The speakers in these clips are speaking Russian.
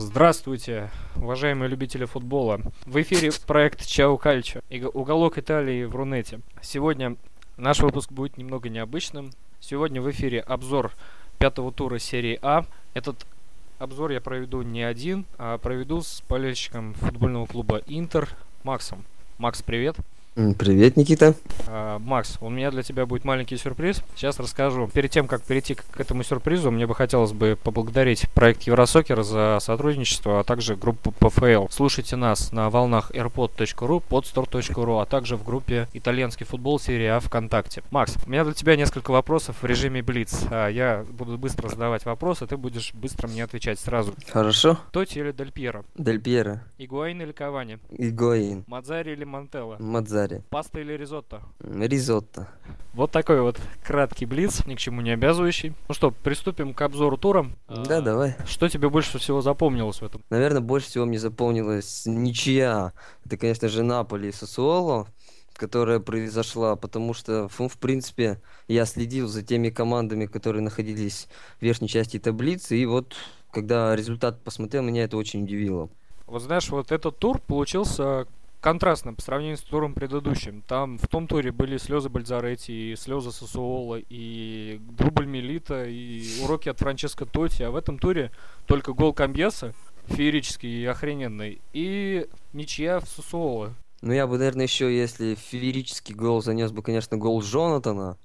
Здравствуйте, уважаемые любители футбола. В эфире проект Чао Кальчо, уголок Италии в Рунете. Сегодня наш выпуск будет немного необычным. Сегодня в эфире обзор пятого тура серии А. Этот обзор я проведу не один, а проведу с болельщиком футбольного клуба Интер Максом. Макс, привет. Привет, Никита. А, Макс, у меня для тебя будет маленький сюрприз. Сейчас расскажу. Перед тем, как перейти к, этому сюрпризу, мне бы хотелось бы поблагодарить проект Евросокер за сотрудничество, а также группу ПФЛ. Слушайте нас на волнах airpod.ru, podstore.ru, а также в группе «Итальянский футбол» серия А ВКонтакте. Макс, у меня для тебя несколько вопросов в режиме Блиц. А, я буду быстро задавать вопросы, ты будешь быстро мне отвечать сразу. Хорошо. Тоти или Дель Пьеро? Дель Пьеро. Игуаин или Кавани? Игуаин. Мадзари или Мантелло? Мадзари. Паста или ризотто? Ризотто. Вот такой вот краткий блиц, ни к чему не обязывающий. Ну что, приступим к обзору тура. Да, а, давай. Что тебе больше всего запомнилось в этом? Наверное, больше всего мне запомнилась ничья. Это, конечно же, Наполи и Сосуоло которая произошла, потому что, ну, в принципе, я следил за теми командами, которые находились в верхней части таблицы, и вот, когда результат посмотрел, меня это очень удивило. Вот знаешь, вот этот тур получился контрастно по сравнению с туром предыдущим. Там в том туре были слезы Бальзаретти, и слезы Сосуола, и дубль Мелита, и уроки от Франческо Тоти. А в этом туре только гол Камбьеса, феерический и охрененный, и ничья в Сосуола. Ну, я бы, наверное, еще, если феерический гол занес бы, конечно, гол Джонатана,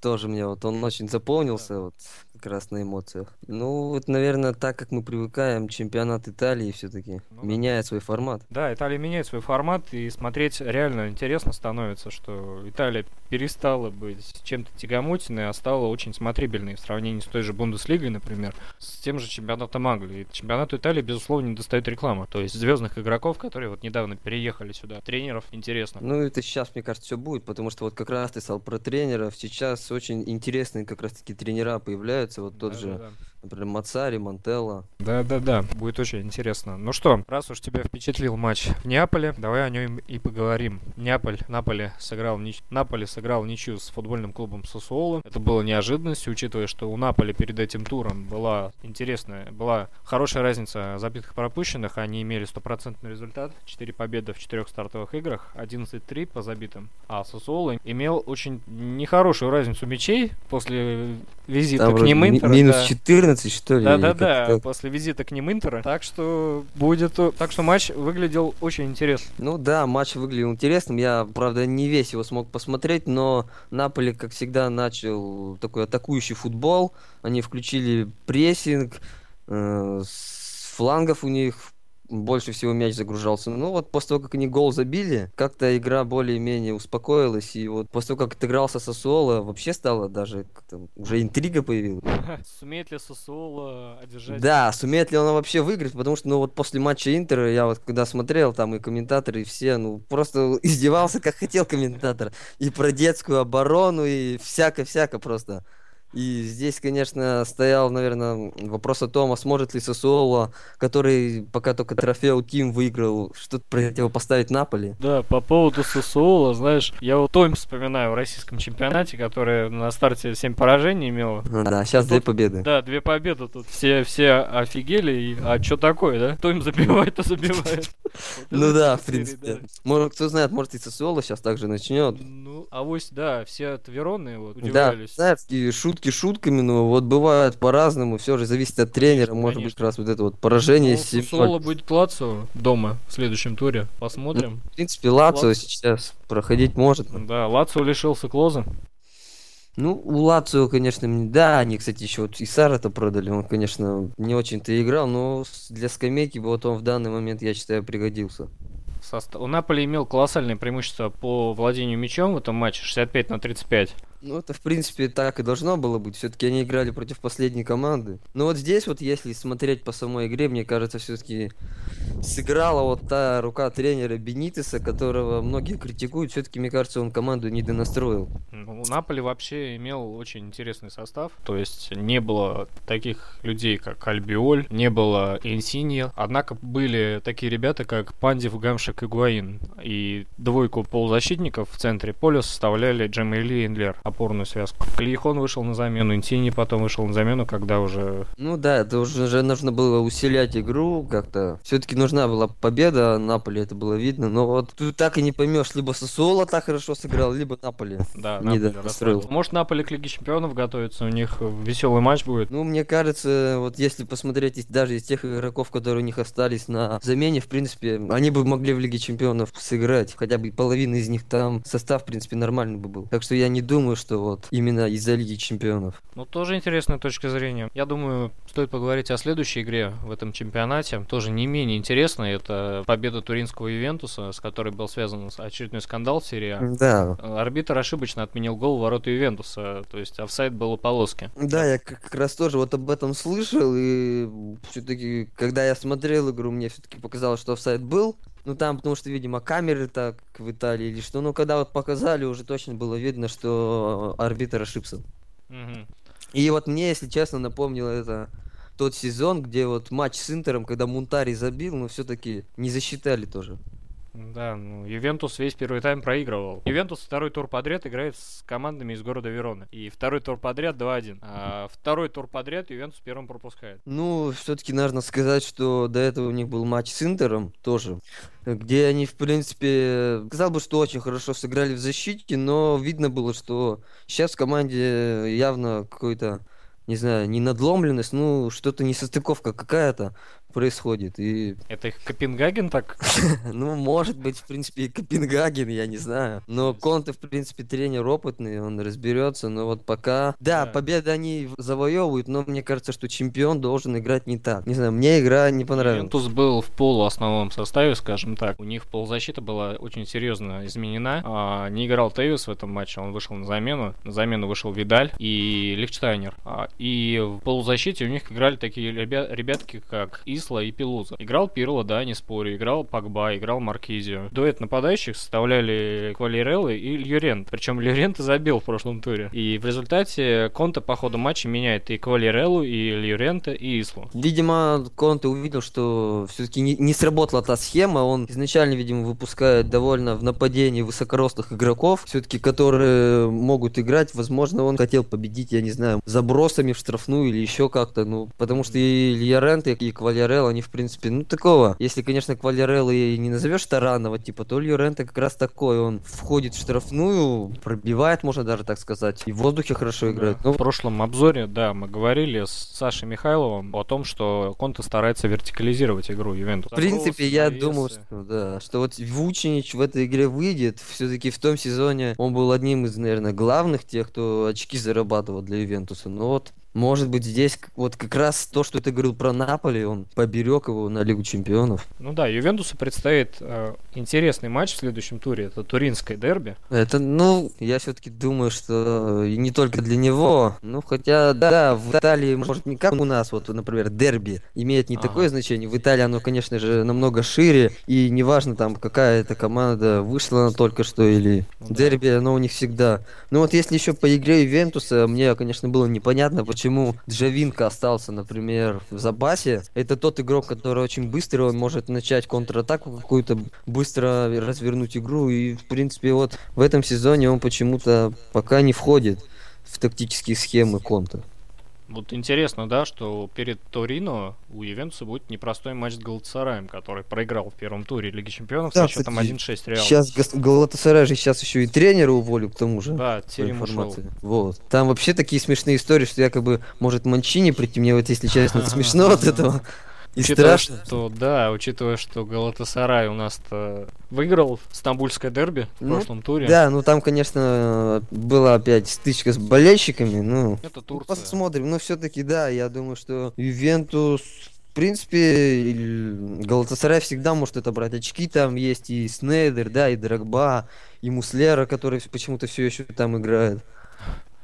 тоже мне вот он очень запомнился, вот как раз на эмоциях. Ну, вот, наверное, так как мы привыкаем, чемпионат Италии все-таки ну, меняет свой формат. Да, Италия меняет свой формат, и смотреть реально интересно становится, что Италия перестала быть чем-то тягомотиной, а стала очень смотрибельной в сравнении с той же Бундеслигой, например, с тем же чемпионатом Англии. Чемпионату Италии, безусловно, не достает реклама, то есть звездных игроков, которые вот недавно переехали сюда, тренеров, интересно. Ну, это сейчас, мне кажется, все будет, потому что вот как раз ты сказал про тренеров, сейчас очень интересные как раз-таки тренера появляются, вот тот да, же, да, да. Например, Мацари, Мантелло. Да-да-да, будет очень интересно. Ну что, раз уж тебя впечатлил матч в Неаполе, давай о нем и поговорим. Неаполь, Наполе сыграл, нич... Наполе сыграл ничью с футбольным клубом Сосуоло. Это было неожиданностью, учитывая, что у Наполи перед этим туром была интересная, была хорошая разница забитых пропущенных. Они имели стопроцентный результат. 4 победы в 4 стартовых играх, 11-3 по забитым. А Сосуоло имел очень нехорошую разницу мячей после визита Там к ним Интера. Минус да. 14, что ли? Да-да-да, после визита к ним Интера. Так что будет... Так что матч выглядел очень интересно. Ну да, матч выглядел интересным. Я, правда, не весь его смог посмотреть, но Наполи, как всегда, начал такой атакующий футбол. Они включили прессинг, э, с флангов у них больше всего мяч загружался. Ну вот после того, как они гол забили, как-то игра более-менее успокоилась. И вот после того, как отыгрался Сосуола, вообще стало даже как-то уже интрига появилась. Сумеет ли Сосуола одержать? Да, сумеет ли он вообще выиграть, потому что, ну вот после матча Интера, я вот когда смотрел, там и комментаторы, и все, ну просто издевался, как хотел комментатор. И про детскую оборону, и всяко-всяко просто. И здесь, конечно, стоял, наверное, вопрос о том, а сможет ли Сосуоло, который пока только трофею Тим выиграл, что-то противопоставить Наполи. Да, по поводу Сосуоло, знаешь, я вот Тойм вспоминаю в российском чемпионате, который на старте 7 поражений имел. Ну, да, сейчас две победы. Да, две победы тут. Все, все офигели, и, а что такое, да? Тойм забивает, а забивает. Ну да, в принципе. Может, кто знает, может и Сосуоло сейчас также начнет. Ну, а авось, да, все от Вероны вот удивлялись. Да, знаете, шут шутки шутками, но вот бывает по-разному, все же зависит от тренера, конечно, может конечно. быть, как раз вот это вот поражение. Ну, Соло будет Лацо дома в следующем туре, посмотрим. Ну, в принципе, Лацо, сейчас проходить может. Да, Лацо лишился Клоза. Ну, у Лацио, конечно, да, они, кстати, еще вот и Сара-то продали, он, конечно, не очень-то играл, но для скамейки вот он в данный момент, я считаю, пригодился. У Наполи имел колоссальное преимущество по владению мячом в этом матче, 65 на 35. Ну, это, в принципе, так и должно было быть. Все-таки они играли против последней команды. Но вот здесь вот, если смотреть по самой игре, мне кажется, все-таки сыграла вот та рука тренера Бенитеса, которого многие критикуют. Все-таки, мне кажется, он команду недонастроил. Ну, Наполи вообще имел очень интересный состав. То есть не было таких людей, как Альбиоль, не было Инсинья. Однако были такие ребята, как Пандив, Гамшик и Гуаин. И двойку полузащитников в центре поля составляли Джамейли и Индлер, опорную связку. Клейхон вышел на замену, Инсини потом вышел на замену, когда уже... Ну да, это уже нужно было усилять игру как-то. Все-таки нужна была победа Наполи, это было видно. Но вот тут так и не поймешь, либо Сосуола так хорошо сыграл, либо Наполи. Да, не расстроил. Может, Наполи к Лиге Чемпионов готовится, у них веселый матч будет. Ну, мне кажется, вот если посмотреть даже из тех игроков, которые у них остались на замене, в принципе, они бы могли в Лиге Чемпионов сыграть. Хотя бы половина из них там состав, в принципе, нормальный бы был. Так что я не думаю, что вот именно из-за Лиги Чемпионов. Ну, тоже интересная точка зрения. Я думаю, стоит поговорить о следующей игре в этом чемпионате. Тоже не менее интересной. Это победа туринского Ювентуса, с которой был связан очередной скандал в серии а. Да. Арбитр ошибочно отменил гол в ворота Ювентуса. То есть офсайд был у полоски. Да, я как раз тоже вот об этом слышал. И все-таки, когда я смотрел игру, мне все-таки показалось, что офсайд был. Ну там, потому что, видимо, камеры так в Италии или что. Ну, когда вот показали, уже точно было видно, что арбитр ошибся. Угу. И вот мне, если честно, напомнило это тот сезон, где вот матч с Интером, когда Мунтари забил, но все-таки не засчитали тоже. Да, ну, Ювентус весь первый тайм проигрывал. Ювентус второй тур подряд играет с командами из города Вероны. И второй тур подряд 2-1. А второй тур подряд Ювентус первым пропускает. Ну, все-таки нужно сказать, что до этого у них был матч с Интером тоже, где они, в принципе, сказал бы, что очень хорошо сыграли в защите, но видно было, что сейчас в команде явно какой-то не знаю, не надломленность, ну, что-то несостыковка какая-то происходит. И... Это их Копенгаген так? ну, может быть, в принципе, и Копенгаген, я не знаю. Но Конте, в принципе, тренер опытный, он разберется. Но вот пока... Да, победы они завоевывают, но мне кажется, что чемпион должен играть не так. Не знаю, мне игра не понравилась. Ювентус был в полу основном составе, скажем так. У них полузащита была очень серьезно изменена. А, не играл Тейвис в этом матче, он вышел на замену. На замену вышел Видаль и Лихтштайнер. А, и в полузащите у них играли такие ребя- ребятки, как Исла и Пелуза. Играл Пирло, да, не спорю, играл Пакба, играл Маркизио. Дуэт нападающих составляли Квалерелло и Льюрент. Причем Льюрент забил в прошлом туре. И в результате Конте по ходу матча меняет и Квалереллу, и Льюрента, и Ислу. Видимо, Конте увидел, что все-таки не, не сработала та схема. Он изначально, видимо, выпускает довольно в нападении высокорослых игроков, все-таки которые могут играть. Возможно, он хотел победить, я не знаю, забросами в штрафную или еще как-то. Ну, потому что и Льюрент, и Квалерелло Квалярел, они, в принципе, ну, такого. Если, конечно, Квалярел и не назовешь таранова, типа, то Льюрента как раз такой. Он входит в штрафную, пробивает, можно даже так сказать, и в воздухе хорошо играет. Да. Ну, в прошлом обзоре, да, мы говорили с Сашей Михайловым о том, что Конте старается вертикализировать игру Ювентус. В принципе, я думал, что, да, что вот Вучинич в этой игре выйдет. Все-таки в том сезоне он был одним из, наверное, главных тех, кто очки зарабатывал для Ювентуса. Но вот может быть, здесь вот как раз то, что ты говорил про Наполи, он поберег его на Лигу Чемпионов. Ну да, Ювентусу предстоит э, интересный матч в следующем туре. Это Туринское дерби. Это, ну, я все-таки думаю, что не только для него. Ну, хотя, да, в Италии, может, не как у нас, вот, например, дерби имеет не ага. такое значение. В Италии оно, конечно же, намного шире. И неважно, там, какая эта команда вышла она только что или ну, дерби, да. оно у них всегда. Ну вот если еще по игре Ювентуса, мне, конечно, было непонятно, почему почему Джавинка остался, например, в запасе. Это тот игрок, который очень быстрый, он может начать контратаку какую-то, быстро развернуть игру. И, в принципе, вот в этом сезоне он почему-то пока не входит в тактические схемы Конта. Вот интересно, да, что перед Торино у Ювентуса будет непростой матч с Галатасараем, который проиграл в первом туре Лиги Чемпионов да, со счетом 1-6 Реал. Сейчас Галатасарай же сейчас еще и тренера уволил к тому же. Да, Терем. Вот. Там вообще такие смешные истории, что якобы может Манчини прийти. Мне вот, если честно, смешно от этого. И учитывая, страшно. что, да, учитывая, что Галатасарай у нас-то выиграл стамбульское дерби в ну, прошлом туре. Да, ну там, конечно, была опять стычка с болельщиками, ну... Это Турция. Посмотрим, но все-таки, да, я думаю, что Ювентус в принципе, Галатасарай всегда может это брать. Очки там есть и Снейдер, да, и Драгба, и Муслера, который почему-то все еще там играет.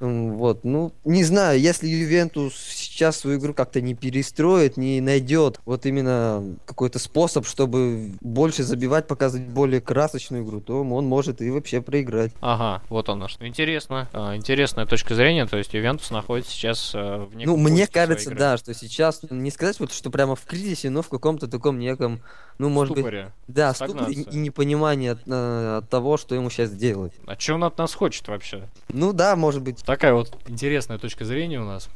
Вот, ну, не знаю, если Ювентус сейчас свою игру как-то не перестроит, не найдет вот именно какой-то способ, чтобы больше забивать, показывать более красочную игру, то он может и вообще проиграть. Ага, вот оно что. Интересно. А, интересная точка зрения, то есть Ювентус находится сейчас э, в Ну, мне кажется, да, что сейчас, не сказать вот, что прямо в кризисе, но в каком-то таком неком, ну, может Ступоре. быть... Да, ступор и, непонимание от, э, от того, что ему сейчас делать. А что он от нас хочет вообще? Ну да, может быть. Такая вот интересная точка зрения у нас.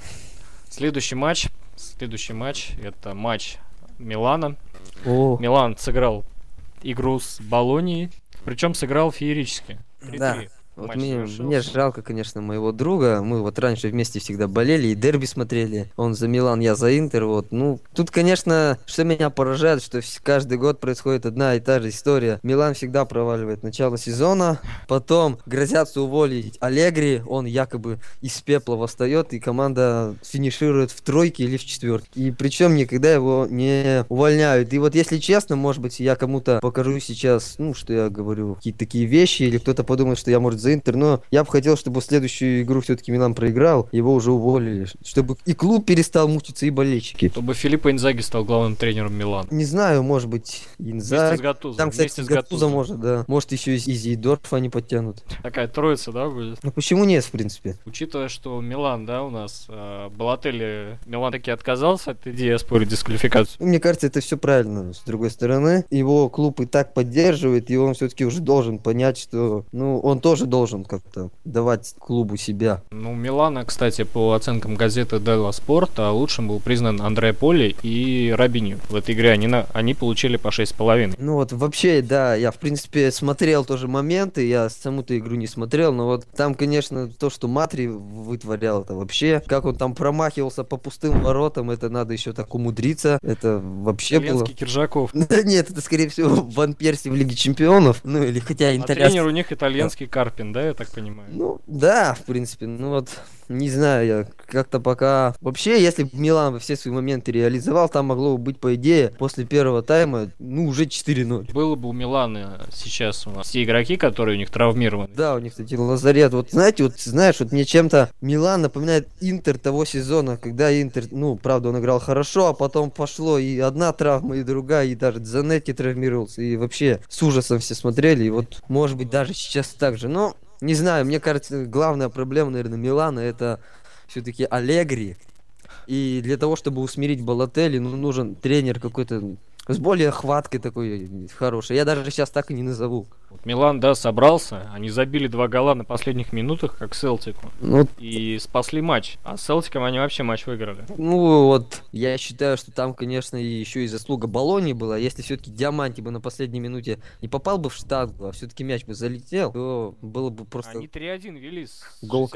Следующий матч, следующий матч, это матч Милана. О. Милан сыграл игру с Болонией, причем сыграл феерически. 3-3. Да. Вот мне, мне жалко, конечно, моего друга. Мы вот раньше вместе всегда болели и дерби смотрели. Он за Милан, я за Интер. Вот. Ну, тут, конечно, что меня поражает, что каждый год происходит одна и та же история. Милан всегда проваливает начало сезона, потом грозятся уволить Аллегри, он якобы из пепла восстает, и команда финиширует в тройке или в четверке. И причем никогда его не увольняют. И вот если честно, может быть, я кому-то покажу сейчас, ну, что я говорю, какие-то такие вещи, или кто-то подумает, что я, может, за Интер, но я бы хотел, чтобы следующую игру все-таки Милан проиграл, его уже уволили, чтобы и клуб перестал мучиться, и болельщики. Чтобы Филиппо Инзаги стал главным тренером Милана. Не знаю, может быть, Инзаги. Там, кстати, Вместе с Гатузо может, да. Может, еще из Изидорфа они подтянут. Такая троица, да, будет? Ну почему нет, в принципе? Учитывая, что Милан, да, у нас, э, Балатели, Милан таки отказался от идеи оспорить дисквалификацию. Мне кажется, это все правильно. С другой стороны, его клуб и так поддерживает, и он все-таки уже должен понять, что, ну, он тоже должен должен как-то давать клубу себя. Ну, Милана, кстати, по оценкам газеты Делла Спорт, лучшим был признан Андре Поли и Рабиню. В этой игре они, на, они получили по 6,5. Ну вот, вообще, да, я, в принципе, смотрел тоже моменты, я саму-то игру не смотрел, но вот там, конечно, то, что Матри вытворял, это вообще, как он там промахивался по пустым воротам, это надо еще так умудриться, это вообще Итальянский было... Киржаков. Нет, это, скорее всего, Ван Перси в Лиге Чемпионов, ну или хотя итальянский... А тренер у них итальянский Карпин, да, я так понимаю? Ну, да, в принципе. Ну вот, не знаю, я как-то пока... Вообще, если бы Милан все свои моменты реализовал, там могло бы быть, по идее, после первого тайма, ну, уже 4-0. Было бы у Милана сейчас у нас все игроки, которые у них травмированы. Да, у них, кстати, лазарет. Вот, знаете, вот, знаешь, вот мне чем-то Милан напоминает Интер того сезона, когда Интер, ну, правда, он играл хорошо, а потом пошло и одна травма, и другая, и даже Дзанетти травмировался, и вообще с ужасом все смотрели, и вот, может быть, даже сейчас так же. Но не знаю, мне кажется, главная проблема, наверное, Милана это все-таки Аллегри. И для того, чтобы усмирить Балотелли, ну, нужен тренер какой-то с более хваткой такой хорошей. Я даже сейчас так и не назову. Вот Милан, да, собрался. Они забили два гола на последних минутах, как Селтику. Ну, и спасли матч. А с Селтиком они вообще матч выиграли. Ну вот, я считаю, что там, конечно, еще и заслуга Болони была. Если все-таки Диаманти бы на последней минуте не попал бы в штангу, а все-таки мяч бы залетел, то было бы просто... Они 3-1 вели с Гол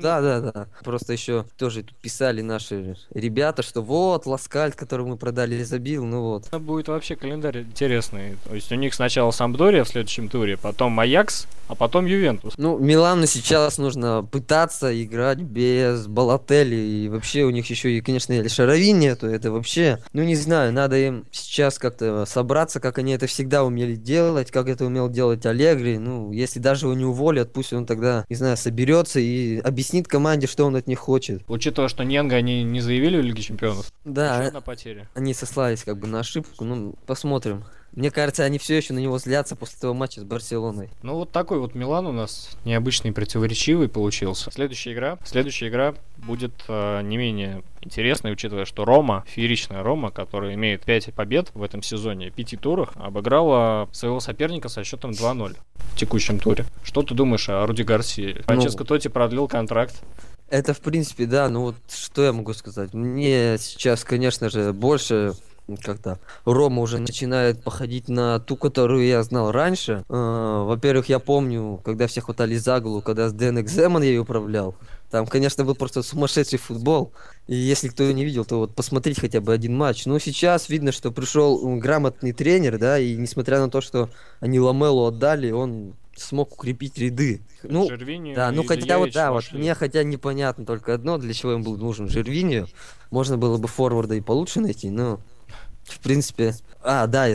Да, да, да. Просто еще тоже тут писали наши ребята, что вот, Ласкальт, который мы продали, забил, ну вот. Это будет вообще календарь интересный. То есть у них сначала Самдория в следующем туре, потом Аякс, а потом Ювентус. Ну, Милану сейчас нужно пытаться играть без Балотели, и вообще у них еще и, конечно, и Шарави нету, это вообще, ну, не знаю, надо им сейчас как-то собраться, как они это всегда умели делать, как это умел делать Аллегри, ну, если даже его не уволят, пусть он тогда, не знаю, соберется и объяснит команде, что он от них хочет. Учитывая, что Ненга они не заявили в Лиге Чемпионов. Да. Еще одна потеря. Они сослались как бы на ошибку, ну, посмотрим. Мне кажется, они все еще на него злятся после того матча с Барселоной. Ну вот такой вот Милан у нас необычный, противоречивый получился. Следующая игра, следующая игра будет э, не менее интересной, учитывая, что Рома, фееричная Рома, которая имеет 5 побед в этом сезоне, 5 турах, обыграла своего соперника со счетом 2-0 в текущем туре. Что ты думаешь о Руди Гарсии? Франческо ну, Тоти продлил контракт. Это, в принципе, да, ну вот что я могу сказать? Мне сейчас, конечно же, больше как-то Рома уже начинает походить на ту, которую я знал раньше. Э, во-первых, я помню, когда все хватали за голову, когда с Дэн Экземон ее управлял. Там, конечно, был просто сумасшедший футбол. И если кто не видел, то вот посмотреть хотя бы один матч. Но сейчас видно, что пришел грамотный тренер, да, и несмотря на то, что они Ламелу отдали, он смог укрепить ряды. Ну, Жервинию да, ну хотя вот, да, вот мне хотя непонятно только одно, для чего им был нужен Жервинию. Можно было бы форварда и получше найти, но в принципе... А, да,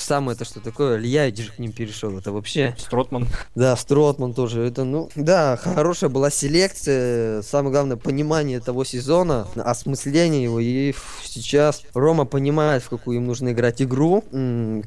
самое это что такое, Ильяич же к ним перешел, это вообще... Стротман. Да, Стротман тоже, это, ну, да, хорошая была селекция, самое главное, понимание того сезона, осмысление его, и сейчас Рома понимает, в какую им нужно играть игру,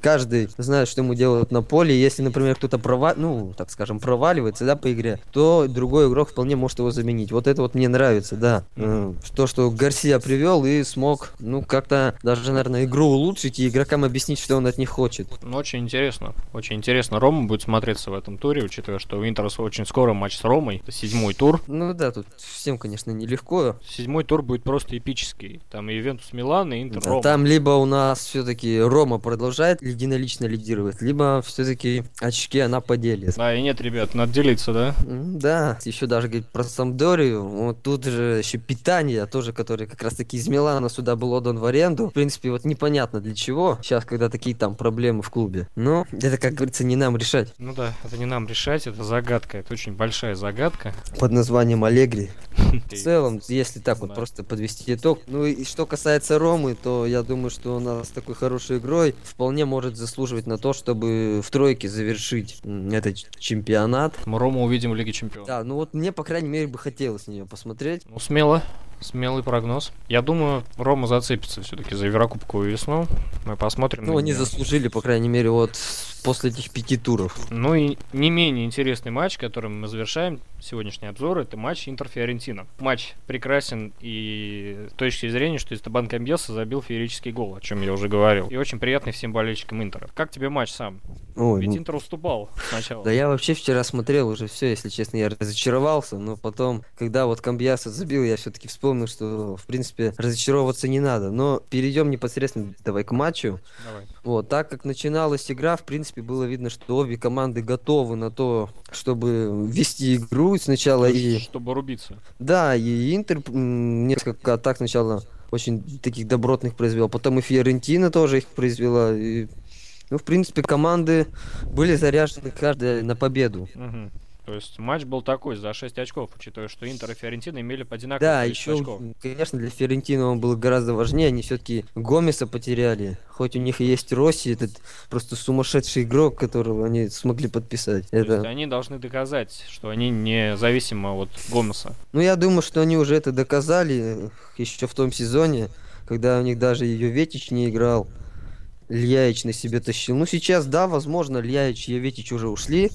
каждый знает, что ему делают на поле, если, например, кто-то прова... ну, так скажем, проваливается, да, по игре, то другой игрок вполне может его заменить. Вот это вот мне нравится, да. Mm-hmm. То, что Гарсия привел и смог, ну, как-то даже, наверное, игру улучшить и игрокам объяснить, что он от них хочет. Ну, очень интересно. Очень интересно Рома будет смотреться в этом туре, учитывая, что у Интерса очень скоро матч с Ромой. Это седьмой тур. Ну да, тут всем, конечно, нелегко. Седьмой тур будет просто эпический. Там и Ювентус Милан, и Интер да, Рома. Там либо у нас все-таки Рома продолжает единолично лидировать, либо все-таки очки она поделит. Да, и нет, ребят, надо делиться, да? Да, еще даже говорить про Самдорию. Вот тут же еще питание тоже, который как раз таки из Милана сюда был отдан в аренду. В принципе, вот непонятно для чего. Сейчас, когда такие там проблемы в клубе. Но это, как говорится, не нам решать. Ну да, это не нам решать, это загадка. Это очень большая загадка. Под названием Аллегри. В целом, если так вот просто подвести итог. Ну и что касается Ромы, то я думаю, что у нас такой хорошей игрой вполне может заслуживать на то, чтобы в тройке завершить этот чемпионат. Мы Рому увидим в Лиге Чемпионов. Да, ну вот мне, по крайней мере, бы хотелось на нее посмотреть. Ну, смело. Смелый прогноз. Я думаю, Рома зацепится все-таки за Еврокубковую весну. Мы посмотрим. Ну, они заслужили, по крайней мере, вот после этих пяти туров. Ну и не менее интересный матч, которым мы завершаем сегодняшний обзор, это матч Интер-Фиорентино. Матч прекрасен и с точки зрения, что Истабан Камбеса забил феерический гол, о чем я уже говорил. И очень приятный всем болельщикам Интера. Как тебе матч сам? Ой, Ведь ну... Интер уступал сначала. Да я вообще вчера смотрел уже все, если честно, я разочаровался, но потом, когда вот Камбиаса забил, я все-таки вспомнил, что, в принципе, разочаровываться не надо. Но перейдем непосредственно давай к матчу. Давай. Вот, так как начиналась игра, в принципе, было видно, что обе команды готовы на то, чтобы вести игру сначала и... Чтобы рубиться. Да, и Интер несколько атак сначала очень таких добротных произвел. Потом и Фиорентина тоже их произвела. И, ну, в принципе, команды были заряжены каждая на победу. Угу. То есть матч был такой за 6 очков, учитывая, что Интер и Фиорентина имели по одинаковому Да, еще, очков. конечно, для Фиорентина он был гораздо важнее. Они все-таки Гомеса потеряли. Хоть у них и есть Росси, этот просто сумасшедший игрок, которого они смогли подписать. То это... есть они должны доказать, что они не зависимы от Гомеса. Ну, я думаю, что они уже это доказали еще в том сезоне, когда у них даже ее Ветич не играл. Ильяич на себе тащил. Ну, сейчас, да, возможно, Ильяич и Ветич уже ушли.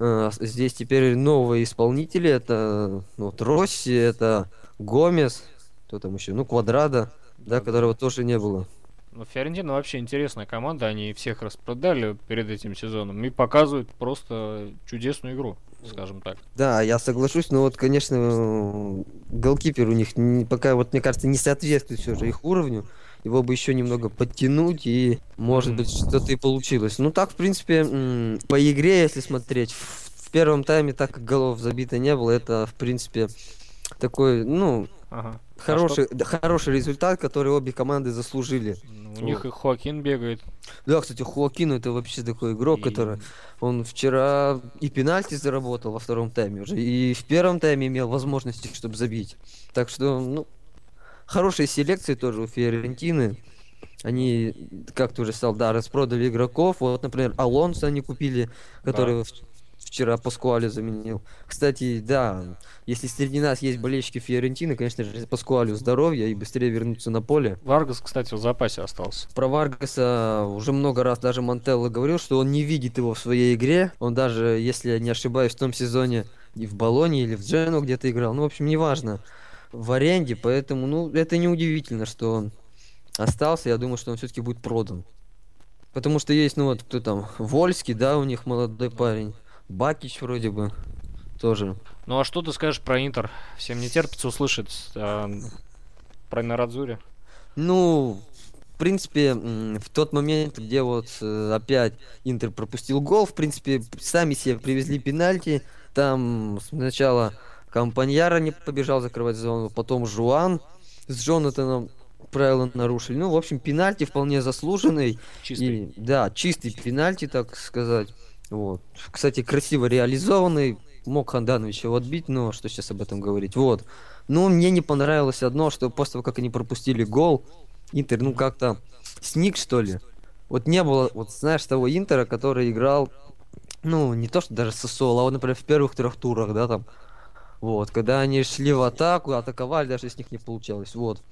Э, здесь теперь новые исполнители. Это ну, вот Росси, это Гомес, кто там еще? Ну, Квадрада, да, которого тоже не было. Ну, Фиорентина вообще интересная команда, они всех распродали перед этим сезоном и показывают просто чудесную игру, скажем так. Да, я соглашусь, но вот, конечно, голкипер у них пока, вот, мне кажется, не соответствует все же их уровню его бы еще немного подтянуть, и может быть что-то и получилось. Ну так, в принципе, по игре, если смотреть, в первом тайме так как голов забито не было, это, в принципе, такой, ну, ага. хороший, а что... хороший результат, который обе команды заслужили. Ну, у вот. них и Хоакин бегает. Да, кстати, Хоакин это вообще такой игрок, и... который он вчера и пенальти заработал во втором тайме уже, и в первом тайме имел возможности, чтобы забить. Так что, ну, хорошие селекции тоже у Фиорентины. Они, как ты уже сказал, да, распродали игроков. Вот, например, Алонсо они купили, который да. вчера Паскуале заменил. Кстати, да, если среди нас есть болельщики Фиорентины, конечно же, Паскуалю здоровья и быстрее вернуться на поле. Варгас, кстати, в запасе остался. Про Варгаса уже много раз даже Монтелло говорил, что он не видит его в своей игре. Он даже, если я не ошибаюсь, в том сезоне и в Болоне или в Джену где-то играл. Ну, в общем, неважно в аренде, поэтому, ну, это не удивительно, что он остался. Я думаю, что он все-таки будет продан. Потому что есть, ну вот, кто там, Вольский, да, у них молодой парень. Бакич вроде бы тоже. Ну а что ты скажешь про Интер? Всем не терпится услышать а, про Нарадзури. Ну, в принципе, в тот момент, где вот э, опять Интер пропустил гол, в принципе, сами себе привезли пенальти. Там сначала Компаньяра не побежал закрывать зону, потом Жуан с Джонатаном правила нарушили. Ну, в общем, пенальти вполне заслуженный. Чистый. И, да, чистый пенальти, так сказать. Вот. Кстати, красиво реализованный. Мог Ханданович его отбить, но что сейчас об этом говорить. Вот. Но мне не понравилось одно, что после того, как они пропустили гол, Интер, ну, как-то сник, что ли. Вот не было, вот знаешь, того Интера, который играл, ну, не то что даже Сосол, а вот, например, в первых трех турах, да, там. Вот, когда они шли в атаку, атаковали, даже с них не получалось, вот.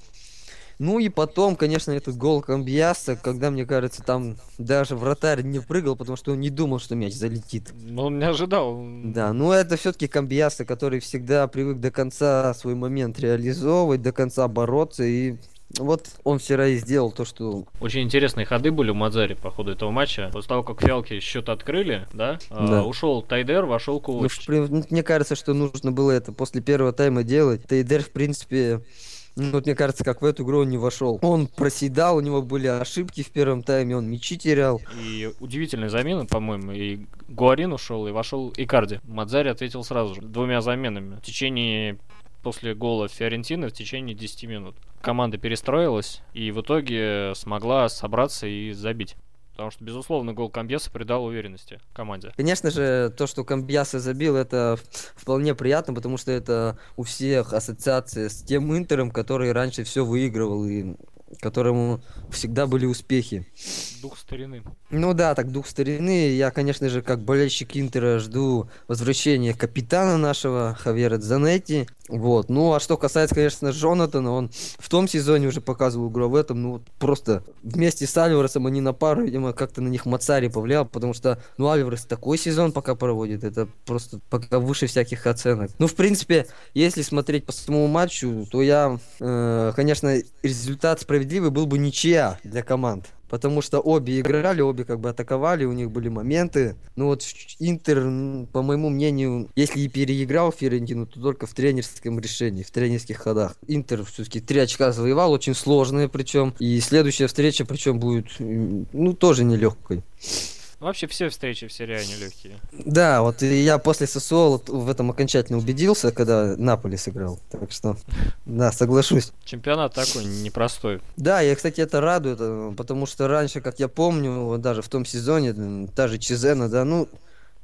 Ну и потом, конечно, этот гол Камбьяса, когда, мне кажется, там даже вратарь не прыгал, потому что он не думал, что мяч залетит. Ну, он не ожидал. Да, ну это все-таки Камбьяса, который всегда привык до конца свой момент реализовывать, до конца бороться и вот он вчера и сделал то, что... Очень интересные ходы были у Мадзари по ходу этого матча. После того, как фиалки счет открыли, да, да. А, ушел Тайдер, вошел Ковач. Ну, мне кажется, что нужно было это после первого тайма делать. Тайдер, в принципе, ну, вот мне кажется, как в эту игру он не вошел. Он проседал, у него были ошибки в первом тайме, он мячи терял. И удивительная замена, по-моему, и Гуарин ушел, и вошел Икарди. Мадзари ответил сразу же, двумя заменами. В течение после гола Фиорентины в течение 10 минут. Команда перестроилась и в итоге смогла собраться и забить. Потому что, безусловно, гол Камбьеса придал уверенности команде. Конечно же, то, что Камбьяса забил, это вполне приятно, потому что это у всех ассоциация с тем Интером, который раньше все выигрывал и которому всегда были успехи. Дух старины. Ну да, так дух старины. Я, конечно же, как болельщик Интера жду возвращения капитана нашего Хавьера Дзанетти. Вот. Ну, а что касается, конечно, Джонатана, он в том сезоне уже показывал игру, а в этом, ну, просто вместе с Альваресом они на пару, видимо, как-то на них Мацари повлиял, потому что, ну, Альварес такой сезон пока проводит, это просто пока выше всяких оценок. Ну, в принципе, если смотреть по самому матчу, то я, э, конечно, результат справедливый был бы ничья для команд. Потому что обе играли, обе как бы атаковали, у них были моменты. Ну вот Интер, по моему мнению, если и переиграл Ферентину, то только в тренерском решении, в тренерских ходах. Интер все-таки три очка завоевал, очень сложные причем. И следующая встреча причем будет, ну, тоже нелегкой. Вообще все встречи в серии А легкие. Да, вот я после ССО в этом окончательно убедился, когда Наполи сыграл. Так что, да, соглашусь. Чемпионат такой непростой. Да, я, кстати, это радует, э, потому что раньше, как я помню, даже в том сезоне, та же Чизена, да, ну,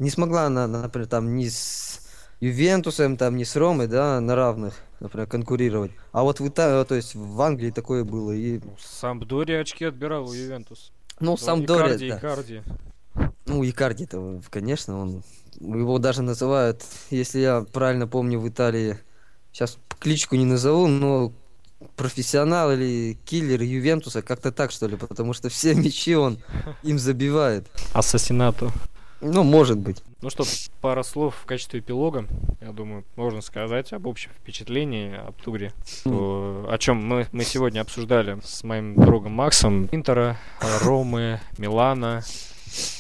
не смогла она, например, там ни с Ювентусом, там, ни с Ромой, да, на равных, например, конкурировать. А вот в Италии, то есть в Англии такое было. И... Ну, Сампдория очки отбирал у Ювентус. Ну, Сампдория, да. Икарди. Ну, Икарди-то, конечно, он... Его даже называют, если я правильно помню, в Италии... Сейчас кличку не назову, но профессионал или киллер Ювентуса, как-то так, что ли, потому что все мячи он им забивает. Ассасинату. Ну, может быть. Ну что, пара слов в качестве эпилога, я думаю, можно сказать об общем впечатлении, об туре, то, о чем мы, мы сегодня обсуждали с моим другом Максом. Интера, Ромы, Милана,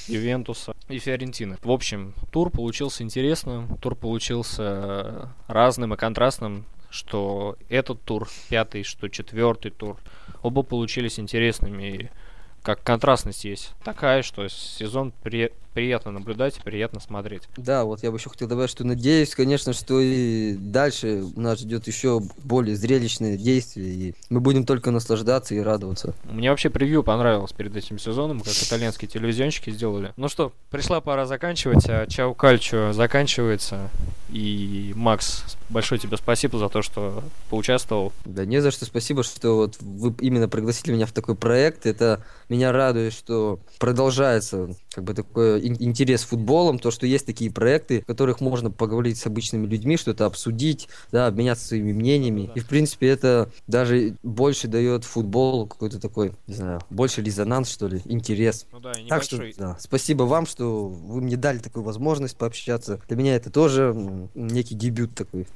Ювентуса и Фиорентины. В общем, тур получился интересным, тур получился разным и контрастным, что этот тур пятый, что четвертый тур. Оба получились интересными и как контрастность есть такая, что сезон при, приятно наблюдать, приятно смотреть. Да, вот я бы еще хотел добавить, что надеюсь, конечно, что и дальше нас ждет еще более зрелищное действие, и мы будем только наслаждаться и радоваться. Мне вообще превью понравилось перед этим сезоном, как итальянские телевизионщики сделали. Ну что, пришла пора заканчивать, а Чао Кальчо заканчивается, и Макс, большое тебе спасибо за то, что поучаствовал. Да не за что, спасибо, что вот вы именно пригласили меня в такой проект, это меня радует, что продолжается как бы такой интерес футболом, то, что есть такие проекты, в которых можно поговорить с обычными людьми, что-то обсудить, да, обменяться своими мнениями. И, в принципе, это даже больше дает футболу какой-то такой, не знаю, больше резонанс, что ли, интерес. Ну да, и так что, да, спасибо вам, что вы мне дали такую возможность пообщаться. Для меня это тоже некий дебют такой.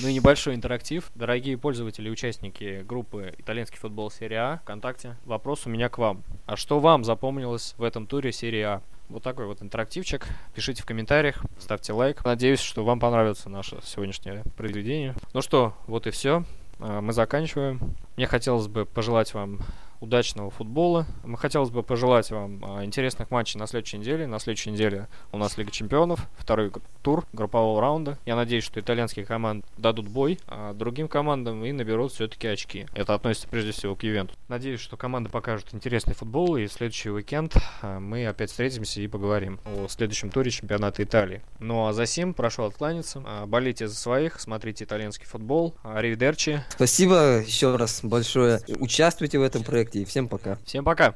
Ну и небольшой интерактив. Дорогие пользователи и участники группы «Итальянский футбол серия А» ВКонтакте, вопрос у меня к вам. А что вам запомнилось в этом туре серии А? Вот такой вот интерактивчик. Пишите в комментариях, ставьте лайк. Надеюсь, что вам понравится наше сегодняшнее произведение. Ну что, вот и все. А, мы заканчиваем. Мне хотелось бы пожелать вам удачного футбола. Мы хотелось бы пожелать вам а, интересных матчей на следующей неделе. На следующей неделе у нас Лига Чемпионов, второй тур группового раунда. Я надеюсь, что итальянские команды дадут бой а другим командам и наберут все-таки очки. Это относится прежде всего к Ювенту. Надеюсь, что команды покажут интересный футбол, и в следующий уикенд а, мы опять встретимся и поговорим о следующем туре чемпионата Италии. Ну а за сим прошу откланяться. А, болейте за своих, смотрите итальянский футбол. Аривидерчи. Спасибо еще раз большое. Участвуйте в этом проекте и всем пока. Всем пока.